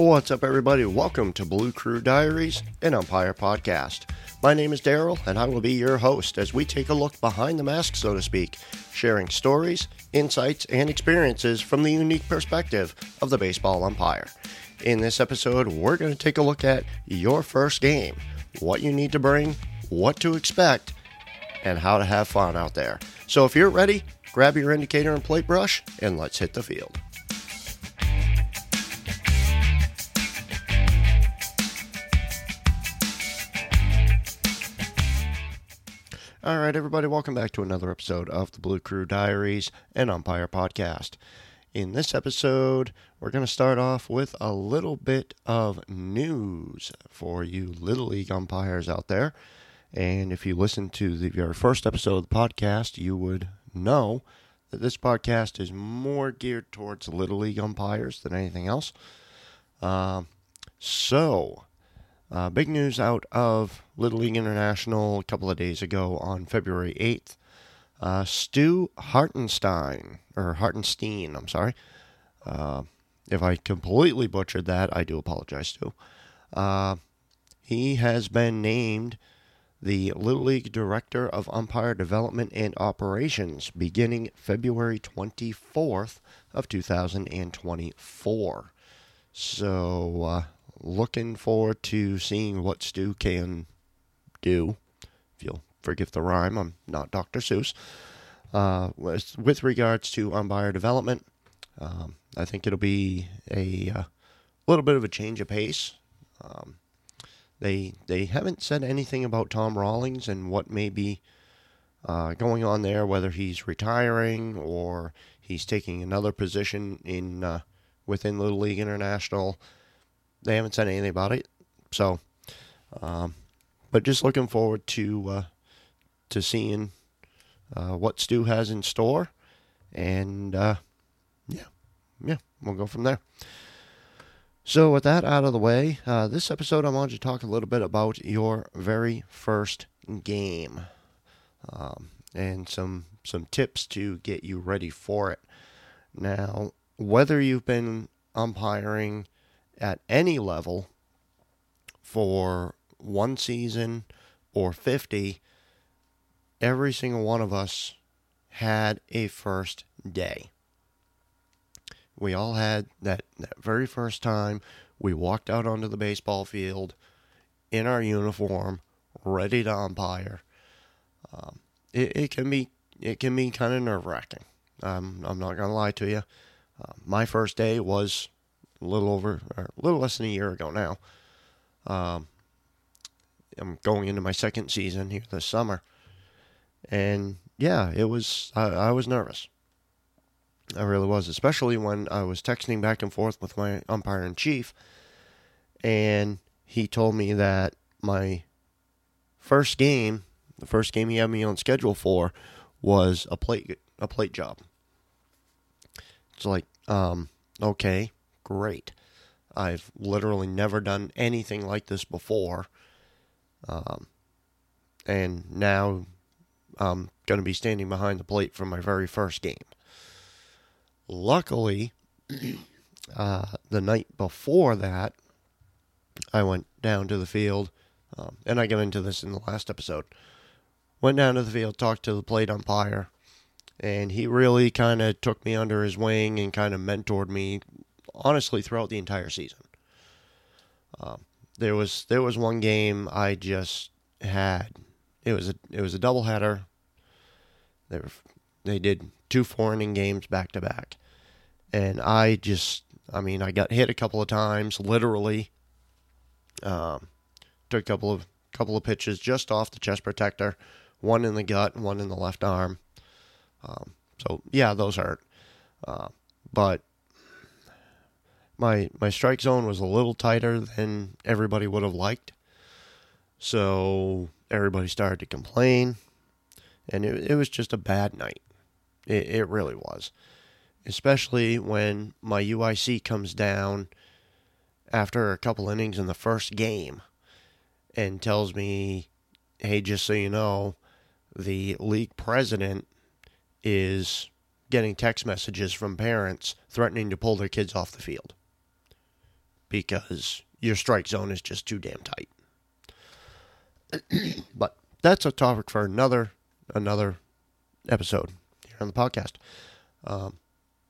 What's up, everybody? Welcome to Blue Crew Diaries, an umpire podcast. My name is Daryl, and I will be your host as we take a look behind the mask, so to speak, sharing stories, insights, and experiences from the unique perspective of the baseball umpire. In this episode, we're going to take a look at your first game, what you need to bring, what to expect, and how to have fun out there. So if you're ready, grab your indicator and plate brush, and let's hit the field. All right, everybody, welcome back to another episode of the Blue Crew Diaries and Umpire Podcast. In this episode, we're going to start off with a little bit of news for you Little League umpires out there. And if you listened to the very first episode of the podcast, you would know that this podcast is more geared towards Little League umpires than anything else. Uh, so, uh, big news out of Little League International a couple of days ago on February 8th. Uh, Stu Hartenstein, or Hartenstein, I'm sorry. Uh, if I completely butchered that, I do apologize, to. Uh, he has been named the Little League Director of Umpire Development and Operations beginning February 24th of 2024. So, uh, looking forward to seeing what Stu can do. If you'll forgive the rhyme, I'm not Dr. Seuss. Uh, with, with, regards to umpire development, um, I think it'll be a uh, little bit of a change of pace. Um, they they haven't said anything about Tom Rawlings and what may be uh, going on there, whether he's retiring or he's taking another position in uh, within Little League International. They haven't said anything about it, so. Um, but just looking forward to uh, to seeing uh, what Stu has in store, and uh, yeah, yeah, we'll go from there. So with that out of the way, uh, this episode I wanted to talk a little bit about your very first game, um, and some some tips to get you ready for it. Now, whether you've been umpiring at any level for one season or 50, every single one of us had a first day. We all had that, that very first time we walked out onto the baseball field in our uniform, ready to umpire. Um, it, it can be it can be kind of nerve wracking. Um, I'm not gonna lie to you. Uh, my first day was a little over, a little less than a year ago now. Um, I'm going into my second season here this summer, and yeah, it was. I, I was nervous. I really was, especially when I was texting back and forth with my umpire in chief, and he told me that my first game, the first game he had me on schedule for, was a plate a plate job. It's like, um, okay, great. I've literally never done anything like this before. Um, and now I'm going to be standing behind the plate for my very first game. Luckily, uh, the night before that, I went down to the field, um, and I got into this in the last episode. Went down to the field, talked to the plate umpire, and he really kind of took me under his wing and kind of mentored me, honestly, throughout the entire season. Um, there was there was one game I just had. It was a it was a doubleheader. They were, they did two four inning games back to back, and I just I mean I got hit a couple of times literally. Um, took a couple of couple of pitches just off the chest protector, one in the gut, one in the left arm. Um, so yeah, those hurt. Uh, but my my strike zone was a little tighter than everybody would have liked. So everybody started to complain, and it, it was just a bad night. It, it really was, especially when my UIC comes down after a couple innings in the first game and tells me, "Hey, just so you know, the league president is." Getting text messages from parents threatening to pull their kids off the field because your strike zone is just too damn tight. but that's a topic for another another episode here on the podcast. Um,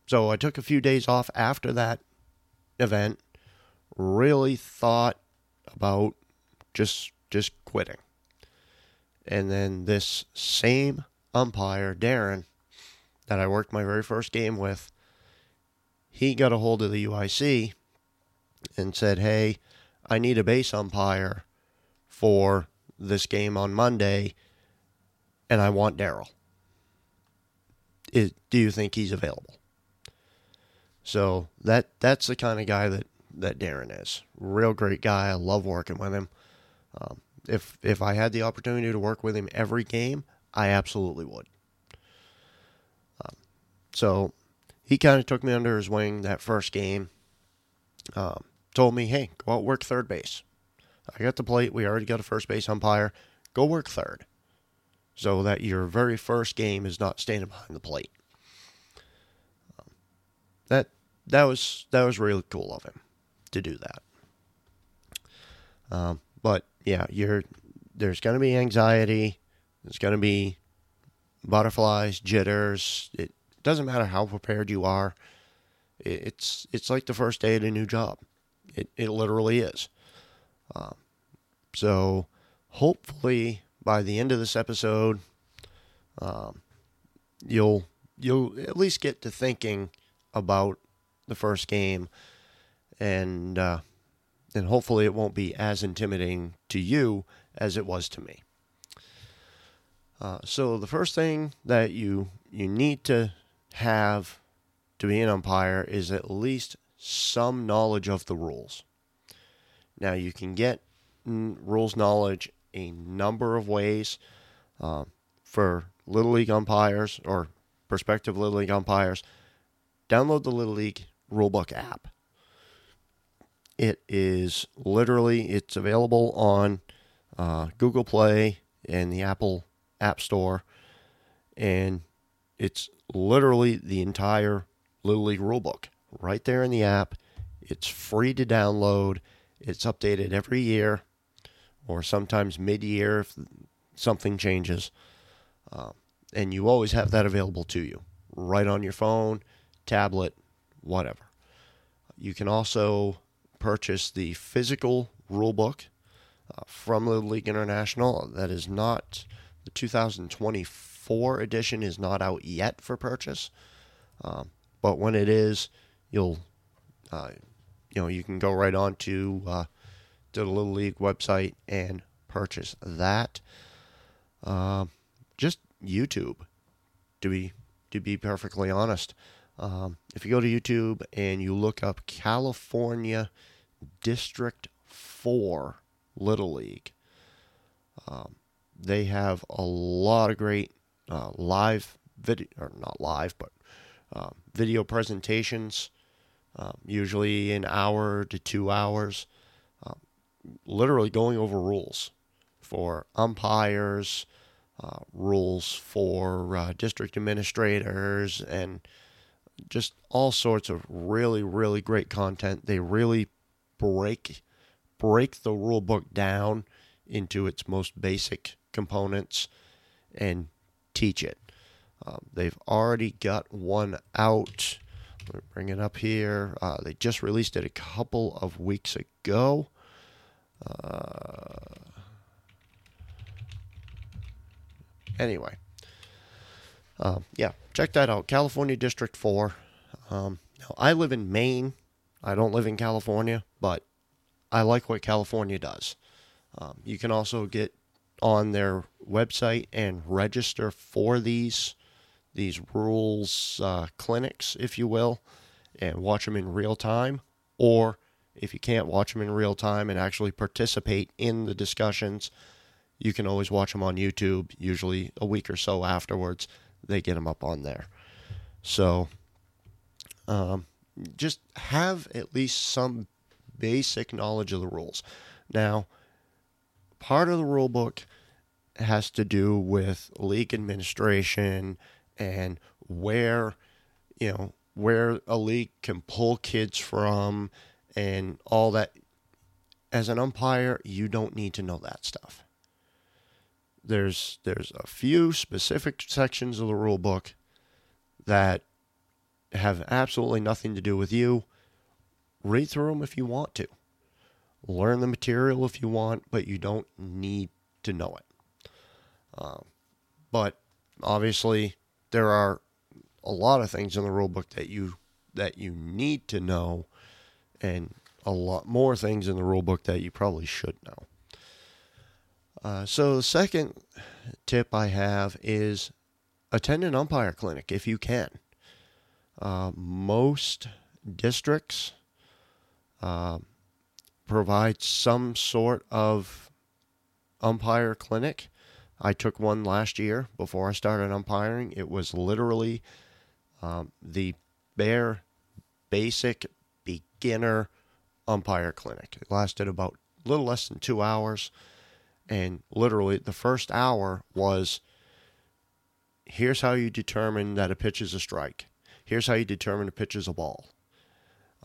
so I took a few days off after that event. Really thought about just just quitting. And then this same umpire, Darren, that I worked my very first game with, he got a hold of the UIC and said, Hey, I need a base umpire for this game on Monday, and I want Daryl. Do you think he's available? So that that's the kind of guy that that Darren is. Real great guy. I love working with him. Um, if if I had the opportunity to work with him every game, I absolutely would. Um, so he kind of took me under his wing that first game. Um, told me, "Hey, go out work third base." I got the plate. We already got a first base umpire. Go work third, so that your very first game is not standing behind the plate. That that was that was really cool of him to do that. Um, but yeah, you're there's going to be anxiety. There's going to be butterflies, jitters. It doesn't matter how prepared you are. It's it's like the first day at a new job. It it literally is. Um, so hopefully by the end of this episode, um, you'll you'll at least get to thinking about the first game, and uh, and hopefully it won't be as intimidating to you as it was to me. Uh, so the first thing that you you need to have to be an umpire is at least some knowledge of the rules. Now you can get rules knowledge a number of ways. Uh, for Little League umpires or prospective Little League umpires, download the Little League Rulebook app. It is literally it's available on uh, Google Play and the Apple App Store, and it's literally the entire Little League rulebook right there in the app. It's free to download. It's updated every year, or sometimes mid-year if something changes, uh, and you always have that available to you right on your phone, tablet, whatever. You can also purchase the physical rulebook uh, from Little League International. That is not the 2024 edition is not out yet for purchase, um, but when it is, you'll uh, you know you can go right on to uh, to the Little League website and purchase that. Um, just YouTube, to be to be perfectly honest. Um, if you go to YouTube and you look up California District 4 Little League, um, they have a lot of great uh, live video, or not live, but uh, video presentations, uh, usually an hour to two hours, um, literally going over rules for umpires, uh, rules for uh, district administrators, and just all sorts of really, really great content. They really break break the rule book down into its most basic components and teach it. Um, they've already got one out. Bring it up here. Uh, they just released it a couple of weeks ago. Uh, anyway, um, yeah, check that out. California District 4. Um, now, I live in Maine. I don't live in California, but I like what California does. Um, you can also get on their website and register for these these rules uh, clinics, if you will, and watch them in real time. Or if you can't watch them in real time and actually participate in the discussions, you can always watch them on YouTube. Usually a week or so afterwards, they get them up on there. So um, just have at least some basic knowledge of the rules. Now, part of the rule book has to do with league administration and where, you know, where a league can pull kids from and all that. As an umpire, you don't need to know that stuff. There's there's a few specific sections of the rule book that have absolutely nothing to do with you. Read through them if you want to. Learn the material if you want, but you don't need to know it. Um, but obviously, there are a lot of things in the rule book that you that you need to know, and a lot more things in the rule book that you probably should know. Uh, so the second tip I have is attend an umpire clinic if you can. Uh, most districts uh, provide some sort of umpire clinic. I took one last year before I started umpiring. It was literally um, the bare basic beginner umpire clinic. It lasted about a little less than two hours. And literally, the first hour was here's how you determine that a pitch is a strike. Here's how you determine a pitch is a ball.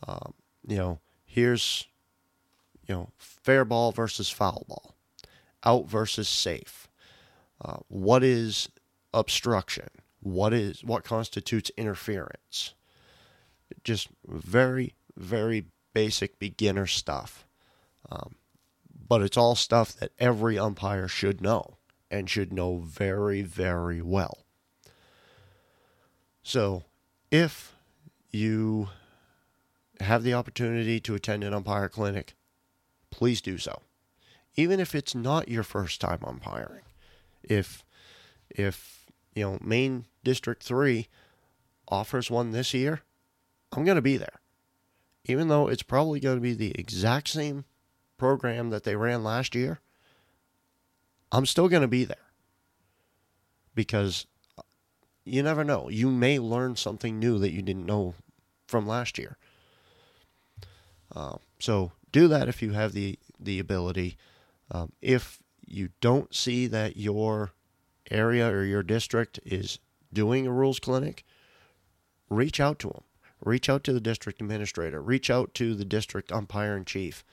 Um, you know, here's you know fair ball versus foul ball, out versus safe. Uh, what is obstruction? What is what constitutes interference? Just very very basic beginner stuff. Um, but it's all stuff that every umpire should know and should know very, very well. So, if you have the opportunity to attend an umpire clinic, please do so. Even if it's not your first time umpiring. If if you know Maine District 3 offers one this year, I'm going to be there. Even though it's probably going to be the exact same program that they ran last year, I'm still going to be there because you never know. You may learn something new that you didn't know from last year. Uh, so do that if you have the the ability. Um, if you don't see that your area or your district is doing a rules clinic, reach out to them. Reach out to the district administrator. Reach out to the district umpire in chief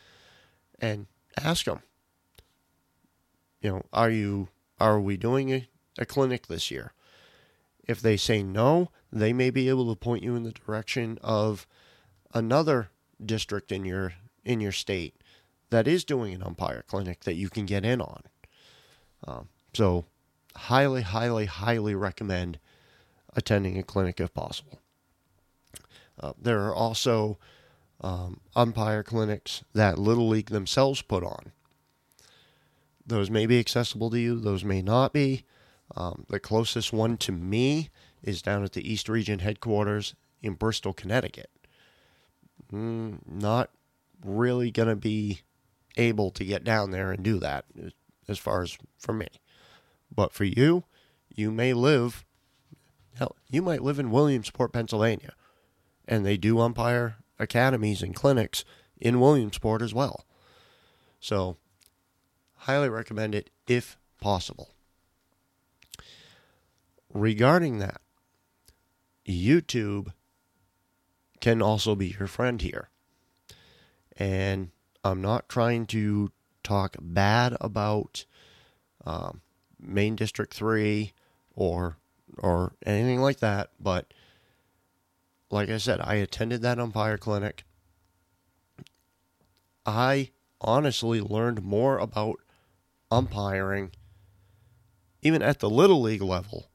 and ask them, you know, are you are we doing a, a clinic this year? If they say no, they may be able to point you in the direction of another district in your in your state that is doing an umpire clinic that you can get in on. Um, so, highly, highly, highly recommend attending a clinic if possible. Uh, there are also um, umpire clinics that Little League themselves put on. Those may be accessible to you, those may not be. Um, the closest one to me is down at the East Region headquarters in Bristol, Connecticut. Mm, not really going to be able to get down there and do that as far as for me. But for you, you may live, hell, you might live in Williamsport, Pennsylvania, and they do umpire academies and clinics in Williamsport as well. So, highly recommend it if possible. Regarding that, YouTube can also be your friend here. And I'm not trying to talk bad about um, Maine District 3 or or anything like that, but like I said, I attended that umpire clinic. I honestly learned more about umpiring, even at the Little League level,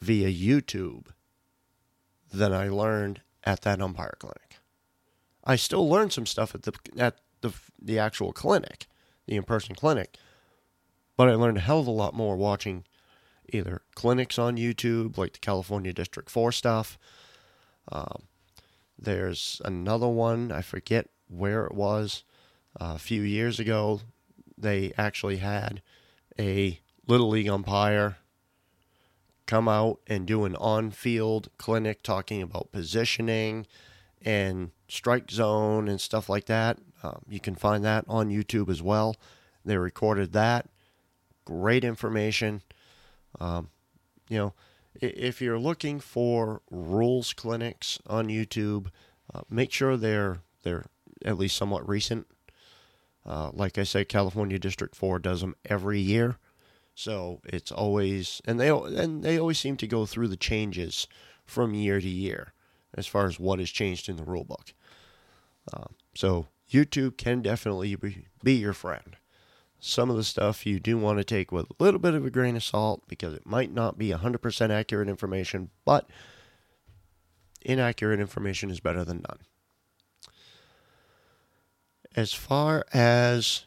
via YouTube than I learned at that umpire clinic. I still learned some stuff at the at the the actual clinic, the in-person clinic, but I learned a hell of a lot more watching either clinics on YouTube, like the California District 4 stuff. Um, there's another one, I forget where it was. Uh, a few years ago, they actually had a Little League umpire come out and do an on field clinic talking about positioning and strike zone and stuff like that. Um, you can find that on YouTube as well. They recorded that. Great information. Um, you know, if you're looking for rules clinics on YouTube, uh, make sure they're they're at least somewhat recent. Uh, like I said, California District Four does them every year, so it's always and they and they always seem to go through the changes from year to year as far as what has changed in the rule book. Uh, so YouTube can definitely be, your friend. Some of the stuff you do want to take with a little bit of a grain of salt because it might not be 100% accurate information, but inaccurate information is better than none. As far as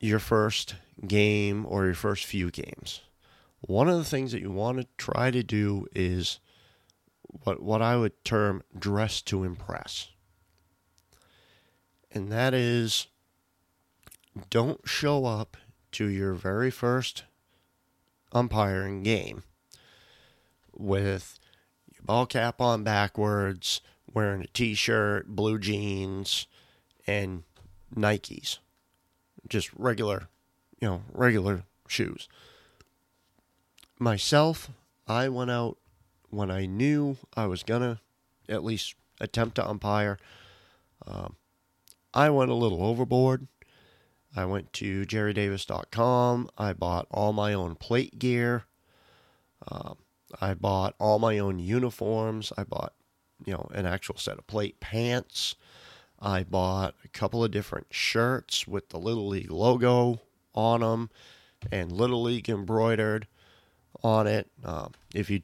your first game or your first few games, one of the things that you want to try to do is what what I would term dress to impress. And that is don't show up to your very first umpiring game with your ball cap on backwards, wearing a t shirt, blue jeans, and Nikes. Just regular, you know, regular shoes. Myself, I went out when I knew I was to at least attempt to umpire. Um, I went a little overboard. I went to jerrydavis.com. I bought all my own plate gear. Um, I bought all my own uniforms. I bought, you know, an actual set of plate pants. I bought a couple of different shirts with the Little League logo on them and Little League embroidered on it. Um, if you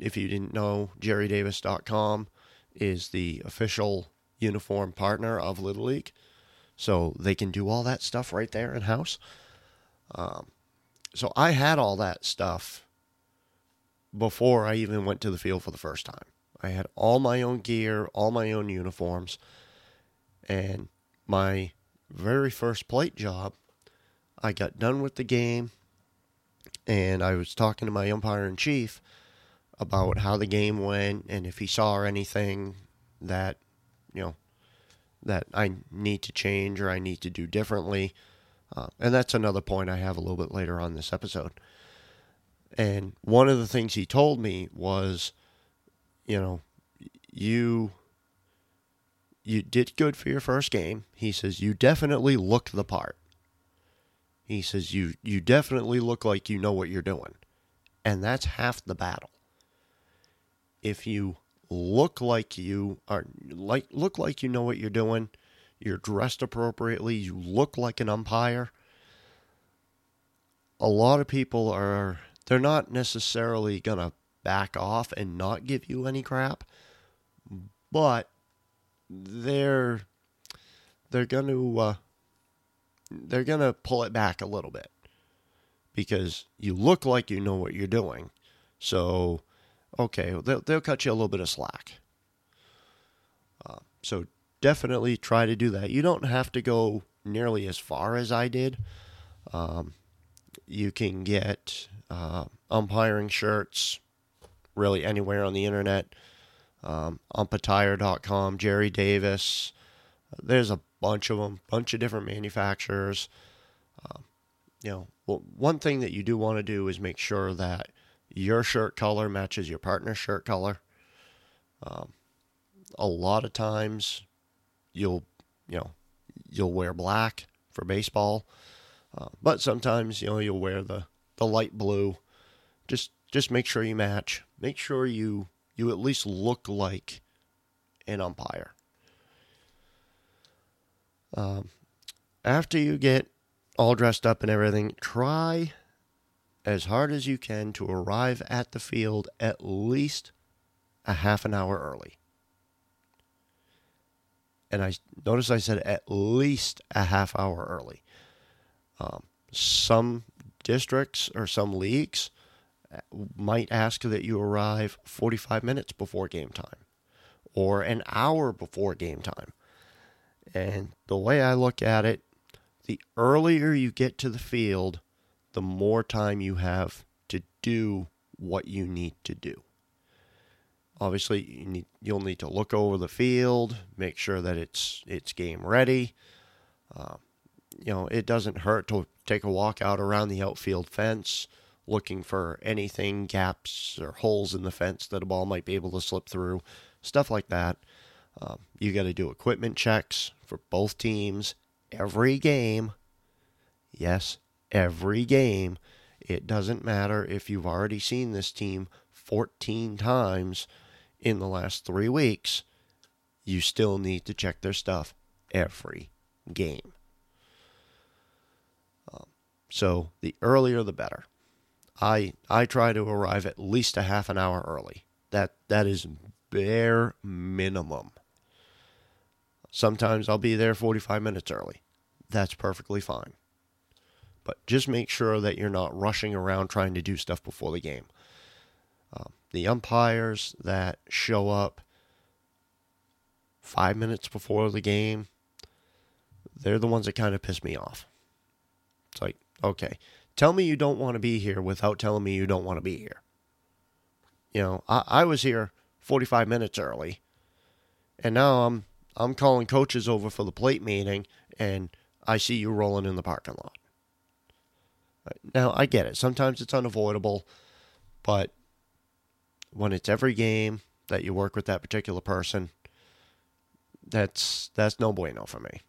if you didn't know, jerrydavis.com is the official uniform partner of Little League. So they can do all that stuff right there in house. Um, so I had all that stuff before I even went to the field for the first time. I had all my own gear, all my own uniforms, and my very first plate job, I got done with the game, and I was talking to my umpire in chief about how the game went and if he saw anything that you know that I need to change or I need to do differently. Uh, and that's another point I have a little bit later on this episode. And one of the things he told me was, you know, you you did good for your first game. He says you definitely look the part. He says you you definitely look like you know what you're doing. And that's half the battle. If you look like you are like look like you know what you're doing, you're dressed appropriately, you look like an umpire. A lot of people are they're not necessarily going to back off and not give you any crap, but they're they're going to uh, they're going to pull it back a little bit because you look like you know what you're doing. So okay, they'll, they'll cut you a little bit of slack. Uh, so definitely try to do that. You don't have to go nearly as far as I did. Um, you can get uh, umpiring shirts really anywhere on the internet. Um, umpattire.com, Jerry Davis. There's a bunch of them, bunch of different manufacturers. Um, you know, well, one thing that you do want to do is make sure that your shirt color matches your partner's shirt color. Um, a lot of times, you'll you know you'll wear black for baseball, uh, but sometimes you know you'll wear the the light blue. Just just make sure you match. Make sure you you at least look like an umpire. Um, after you get all dressed up and everything, try as hard as you can to arrive at the field at least a half an hour early. And I notice I said at least a half hour early. Um, some districts or some leagues uh, might ask that you arrive 45 minutes before game time or an hour before game time. And the way I look at it, the earlier you get to the field, the more time you have to do what you need to do. Obviously, you need you'll need to look over the field, make sure that it's it's game ready. Uh, you know, it doesn't hurt to take a walk out around the outfield fence, looking for anything gaps or holes in the fence that a ball might be able to slip through, stuff like that. Um, you got to do equipment checks for both teams every game. Yes, every game. It doesn't matter if you've already seen this team 14 times in the last three weeks. You still need to check their stuff every game. Um, so the earlier the better. I I try to arrive at least a half an hour early. That that is bare minimum. Sometimes I'll be there 45 minutes early. That's perfectly fine. But just make sure that you're not rushing around trying to do stuff before the game. Um, the umpires that show up five minutes before the game, they're the ones that kind of piss me off. It's like, okay, tell me you don't want to be here without telling me you don't want to be here. You know, I, I was here 45 minutes early, and now I'm I'm calling coaches over for the plate meeting, and I see you rolling in the parking lot. Now I get it. Sometimes it's unavoidable, but when it's every game that you work with that particular person, that's that's no bueno for me.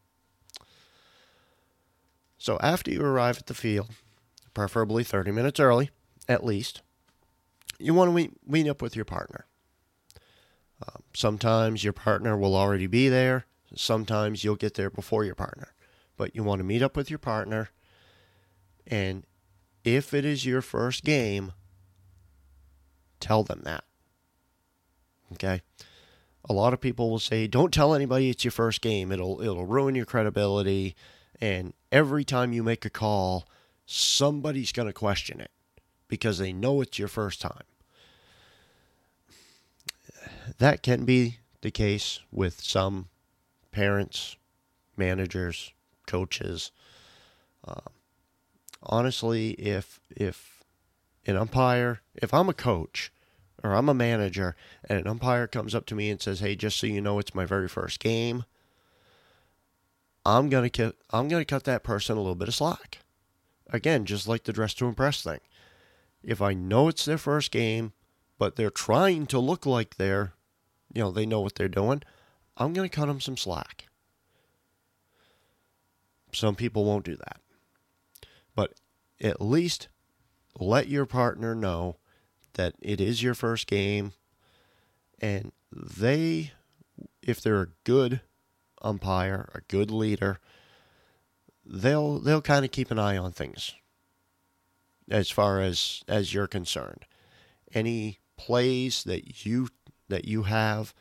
So after you arrive at the field, preferably 30 minutes early, at least, you want to meet, meet up with your partner. Um, sometimes your partner will already be there. Sometimes you'll get there before your partner. But you want to meet up with your partner. And if it is your first game, tell them that. Okay? A lot of people will say, "Don't tell anybody it's your first game. It'll it'll ruin your credibility." And every time you make a call, somebody's going to question it because they know it's your first time. That can be the case with some parents, managers, coaches. Uh, honestly, if if an umpire, if I'm a coach or I'm a manager, and an umpire comes up to me and says, "Hey, just so you know, it's my very first game," I'm gonna cut, I'm gonna cut that person a little bit of slack. Again, just like the dress to impress thing. If I know it's their first game, but they're trying to look like they're, you know, they know what they're doing, I'm gonna cut them some slack. Some people won't do that. But at least let your partner know that it is your first game and they if they're a good umpire, a good leader, they'll they'll kind of keep an eye on things as far as as you're concerned. Any plays that you that you have,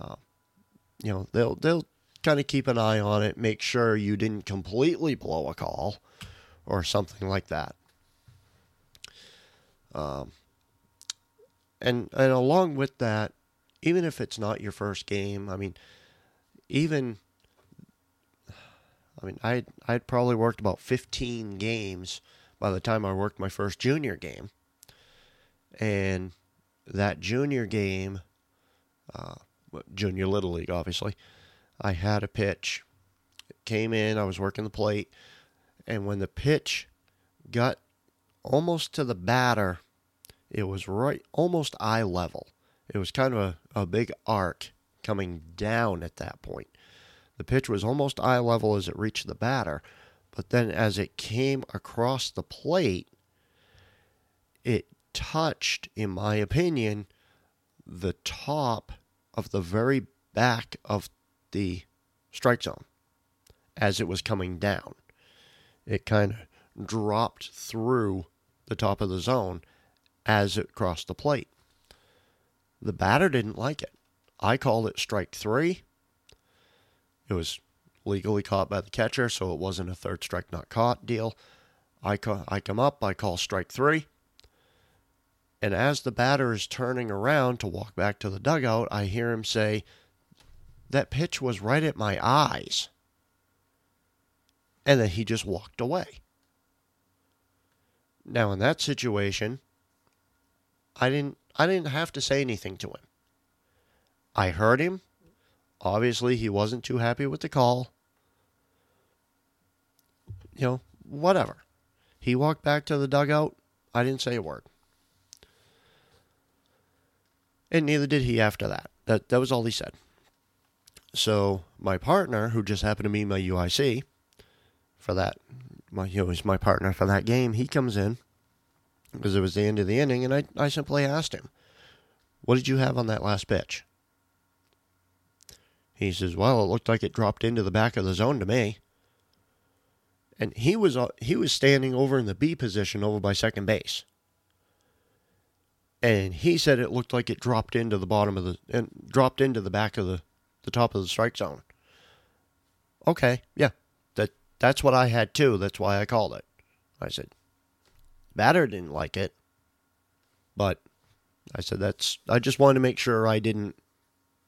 uh, you know, they'll they'll kind of keep an eye on it, make sure you didn't completely blow a call or something like that. Um, and and along with that, even if it's not your first game, I mean, even I mean, I'd I'd probably worked about 15 games by the time I worked my first junior game, and that junior game, uh, junior little league, obviously, I had a pitch. It came in. I was working the plate, and when the pitch got almost to the batter, it was right almost eye level. It was kind of a, a big arc coming down at that point. The pitch was almost eye level as it reached the batter, but then as it came across the plate, it touched, in my opinion, the top of the very back of the strike zone as it was coming down. It kind of dropped through the top of the zone as it crossed the plate. The batter didn't like it. I called it strike three. It was legally caught by the catcher, so it wasn't a third strike not caught deal. I, ca- I come up, I call strike three. And as the batter is turning around to walk back to the dugout, I hear him say, That pitch was right at my eyes. And then he just walked away. Now, in that situation, I didn't I didn't have to say anything to him. I heard him. Obviously, he wasn't too happy with the call. You know, whatever. He walked back to the dugout. I didn't say a word. And neither did he after that. That that was all he said. so my partner, who just happened to be my UIC for that, my he was my partner for that game. He comes in because it was the end of the inning, and I I simply asked him, "What did you have on that last pitch?" He says, "Well, it looked like it dropped into the back of the zone to me." And he was uh, he was standing over in the B position over by second base. And he said it looked like it dropped into the bottom of the and dropped into the back of the the top of the strike zone. Okay, yeah. That that's what I had too. That's why I called it. I said, Batter didn't like it. But I said that's I just wanted to make sure I didn't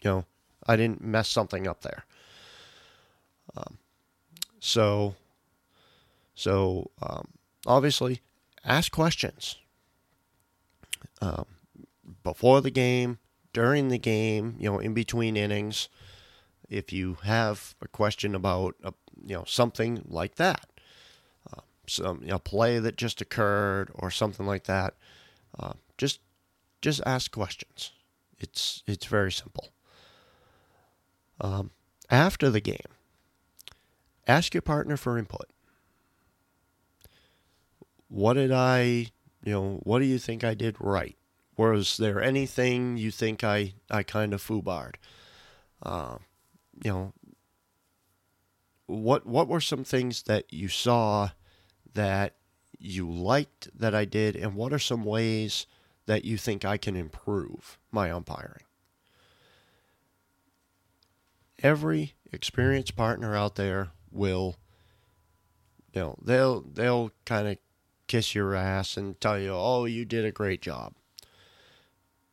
you know, I didn't mess something up there. Um, so, so um, obviously, ask questions um, before the game, during the game, you know, in between innings. If you have a question about, a, you know, something like that, uh, some you know, play that just occurred or something like that, uh, just just ask questions. It's it's very simple. Um, after the game, ask your partner for input. What did I, you know, what do you think I did right? Was there anything you think I, I kind of foobarred? Uh, you know, what what were some things that you saw that you liked that I did, and what are some ways that you think I can improve my umpiring? every experienced partner out there will you know they'll they'll kind of kiss your ass and tell you oh you did a great job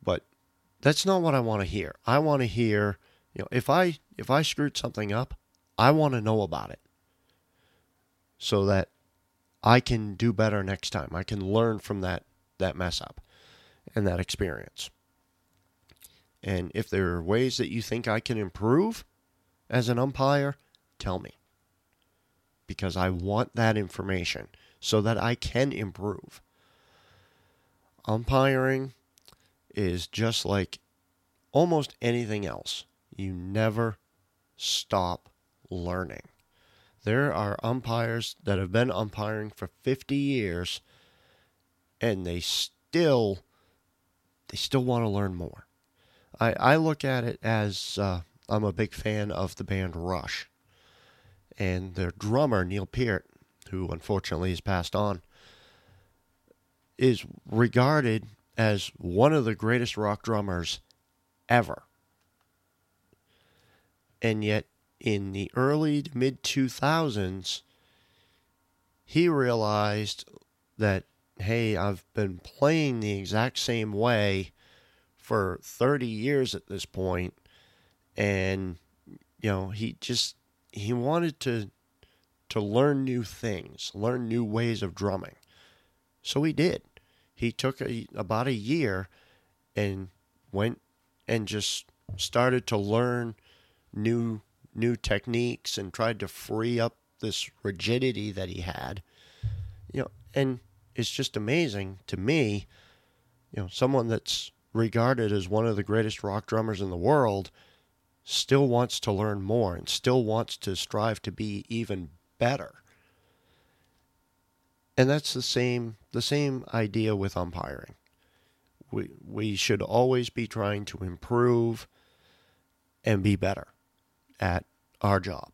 but that's not what i want to hear i want to hear you know if i if i screwed something up i want to know about it so that i can do better next time i can learn from that that mess up and that experience and if there are ways that you think i can improve as an umpire, tell me. Because I want that information so that I can improve. Umpiring is just like almost anything else. You never stop learning. There are umpires that have been umpiring for 50 years and they still they still want to learn more. I, I look at it as uh, I'm a big fan of the band Rush. And their drummer, Neil Peart, who unfortunately has passed on, is regarded as one of the greatest rock drummers ever. And yet, in the early to mid 2000s, he realized that, hey, I've been playing the exact same way for 30 years at this point, and you know he just he wanted to to learn new things, learn new ways of drumming. So he did. He took a, about a year and went and just started to learn new new techniques and tried to free up this rigidity that he had. You know, and it's just amazing to me, you know, someone that's regarded as one of the greatest rock drummers in the world still wants to learn more and still wants to strive to be even better. And that's the same the same idea with umpiring. We we should always be trying to improve and be better at our job.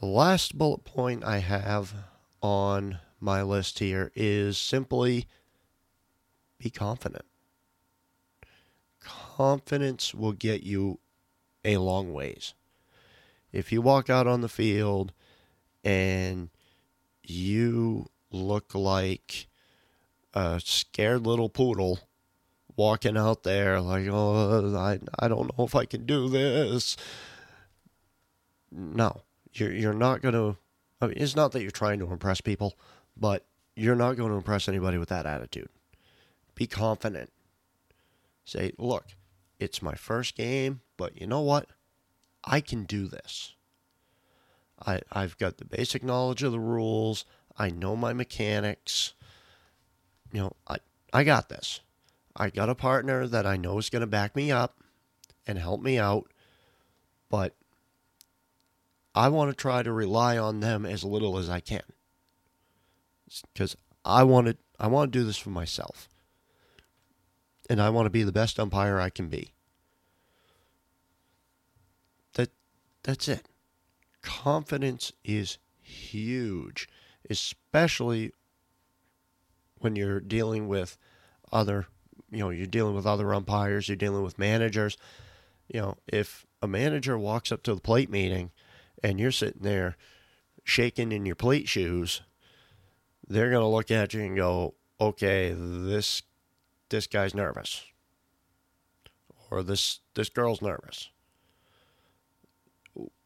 The last bullet point I have on my list here is simply be confident confidence will get you a long ways. If you walk out on the field and you look like a scared little poodle walking out there like, oh, I, I don't know if I can do this. No, you're, you're not going to, I mean, it's not that you're trying to impress people, but you're not going to impress anybody with that attitude. Be confident. Say, look, it's my first game, but you know what? I can do this. I, I've got the basic knowledge of the rules. I know my mechanics. You know, I, I got this. I got a partner that I know is going to back me up. and help me out, but I want to try to rely on them as little as I can. Because I want to I want to do this for myself. And I want to be the best umpire I can be. That that's it. Confidence is huge, especially when you're dealing with other, you know, you're dealing with other umpires, you're dealing with managers. You know, if a manager walks up to the plate meeting and you're sitting there shaking in your plate shoes, they're going to look at you and go, "Okay, this this guy's nervous." Or this this girl's nervous.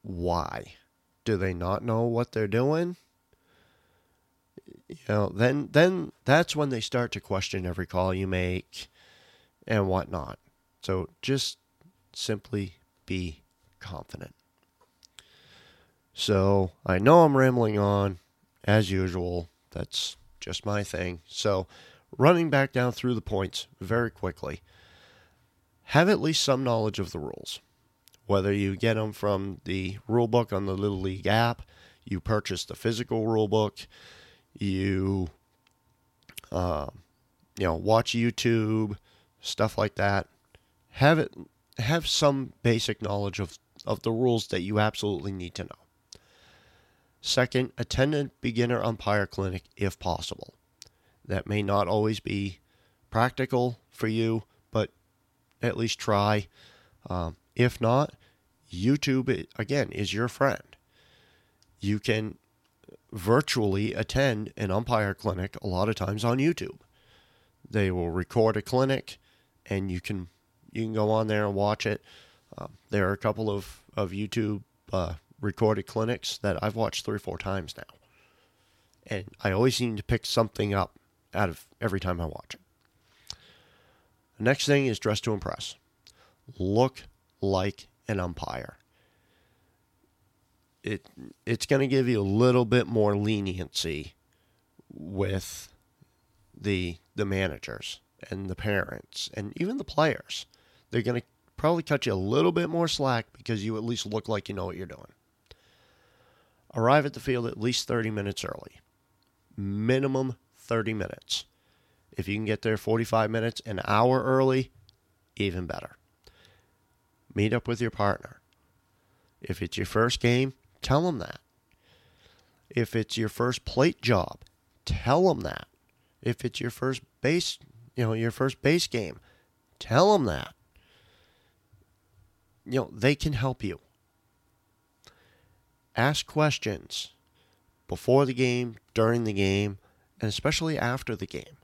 Why? Do they not know what they're doing? You know, then then that's when they start to question every call you make and whatnot. So just simply be confident. So I know I'm rambling on as usual. That's just my thing. So running back down through the points very quickly. Have at least some knowledge of the rules. Whether you get them from the rule book on the Little League app, you purchase the physical rule book, you uh, you know watch YouTube, stuff like that. Have it have some basic knowledge of, of the rules that you absolutely need to know. Second, attend a beginner umpire clinic if possible. That may not always be practical for you, but at least try. Um, if not, YouTube, again, is your friend. You can virtually attend an umpire clinic a lot of times on YouTube. They will record a clinic and you can you can go on there and watch it. Um, there are a couple of, of YouTube uh, recorded clinics that I've watched three or four times now. And I always seem to pick something up out of every time I watch it. The next thing is dress to impress. Look like an umpire. It it's going to give you a little bit more leniency with the the managers and the parents and even the players. They're going to probably cut you a little bit more slack because you at least look like you know what you're doing. Arrive at the field at least 30 minutes early. Minimum 30 minutes. If you can get there 45 minutes, an hour early, even better. Meet up with your partner. If it's your first game, tell them that. If it's your first plate job, tell them that. If it's your first base, you know, your first base game, tell them that. You know, they can help you. Ask questions before the game, during the game, and especially after the game.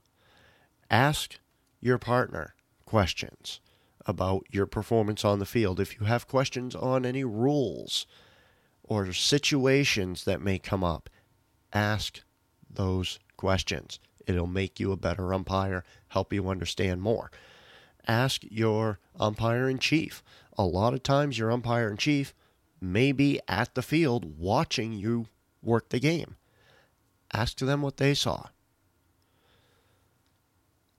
Ask your partner questions about your performance on the field. If you have questions on any rules or situations that may come up, ask those questions. It'll make you a better umpire, help you understand more. Ask your umpire in chief. A lot of times, your umpire in chief may be at the field watching you work the game. Ask them what they saw.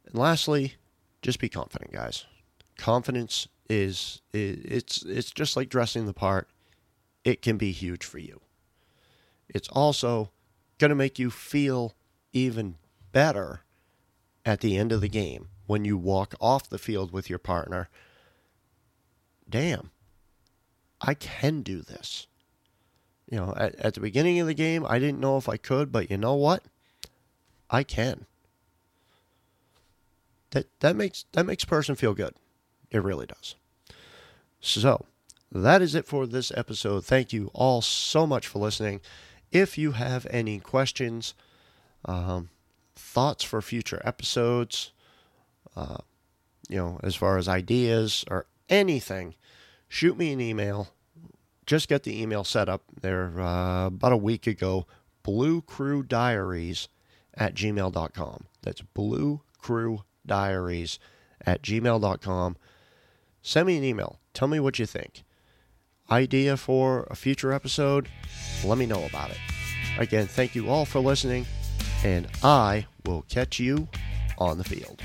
And lastly, just be confident, guys. Confidence is, it's it's just like dressing the part. It can be huge for you. It's also going to make you feel even better at the end of the game when you walk off the field with your partner. Damn, I can do this. You know, at, at the beginning of the game, I didn't know if I could, but you know what? I can. That that makes that makes a person feel good. It really does. So, that is it for this episode. Thank you all so much for listening. If you have any questions, um, thoughts for future episodes, uh, you know, as far as ideas or anything, shoot me an email. Just get the email set up there uh, about a week ago. Blue Crew Diaries at gmail.com. That's Blue Crew Diaries at gmail.com. Send me an email. Tell me what you think. Idea for a future episode? Let me know about it. Again, thank you all for listening, and I will catch you on the field.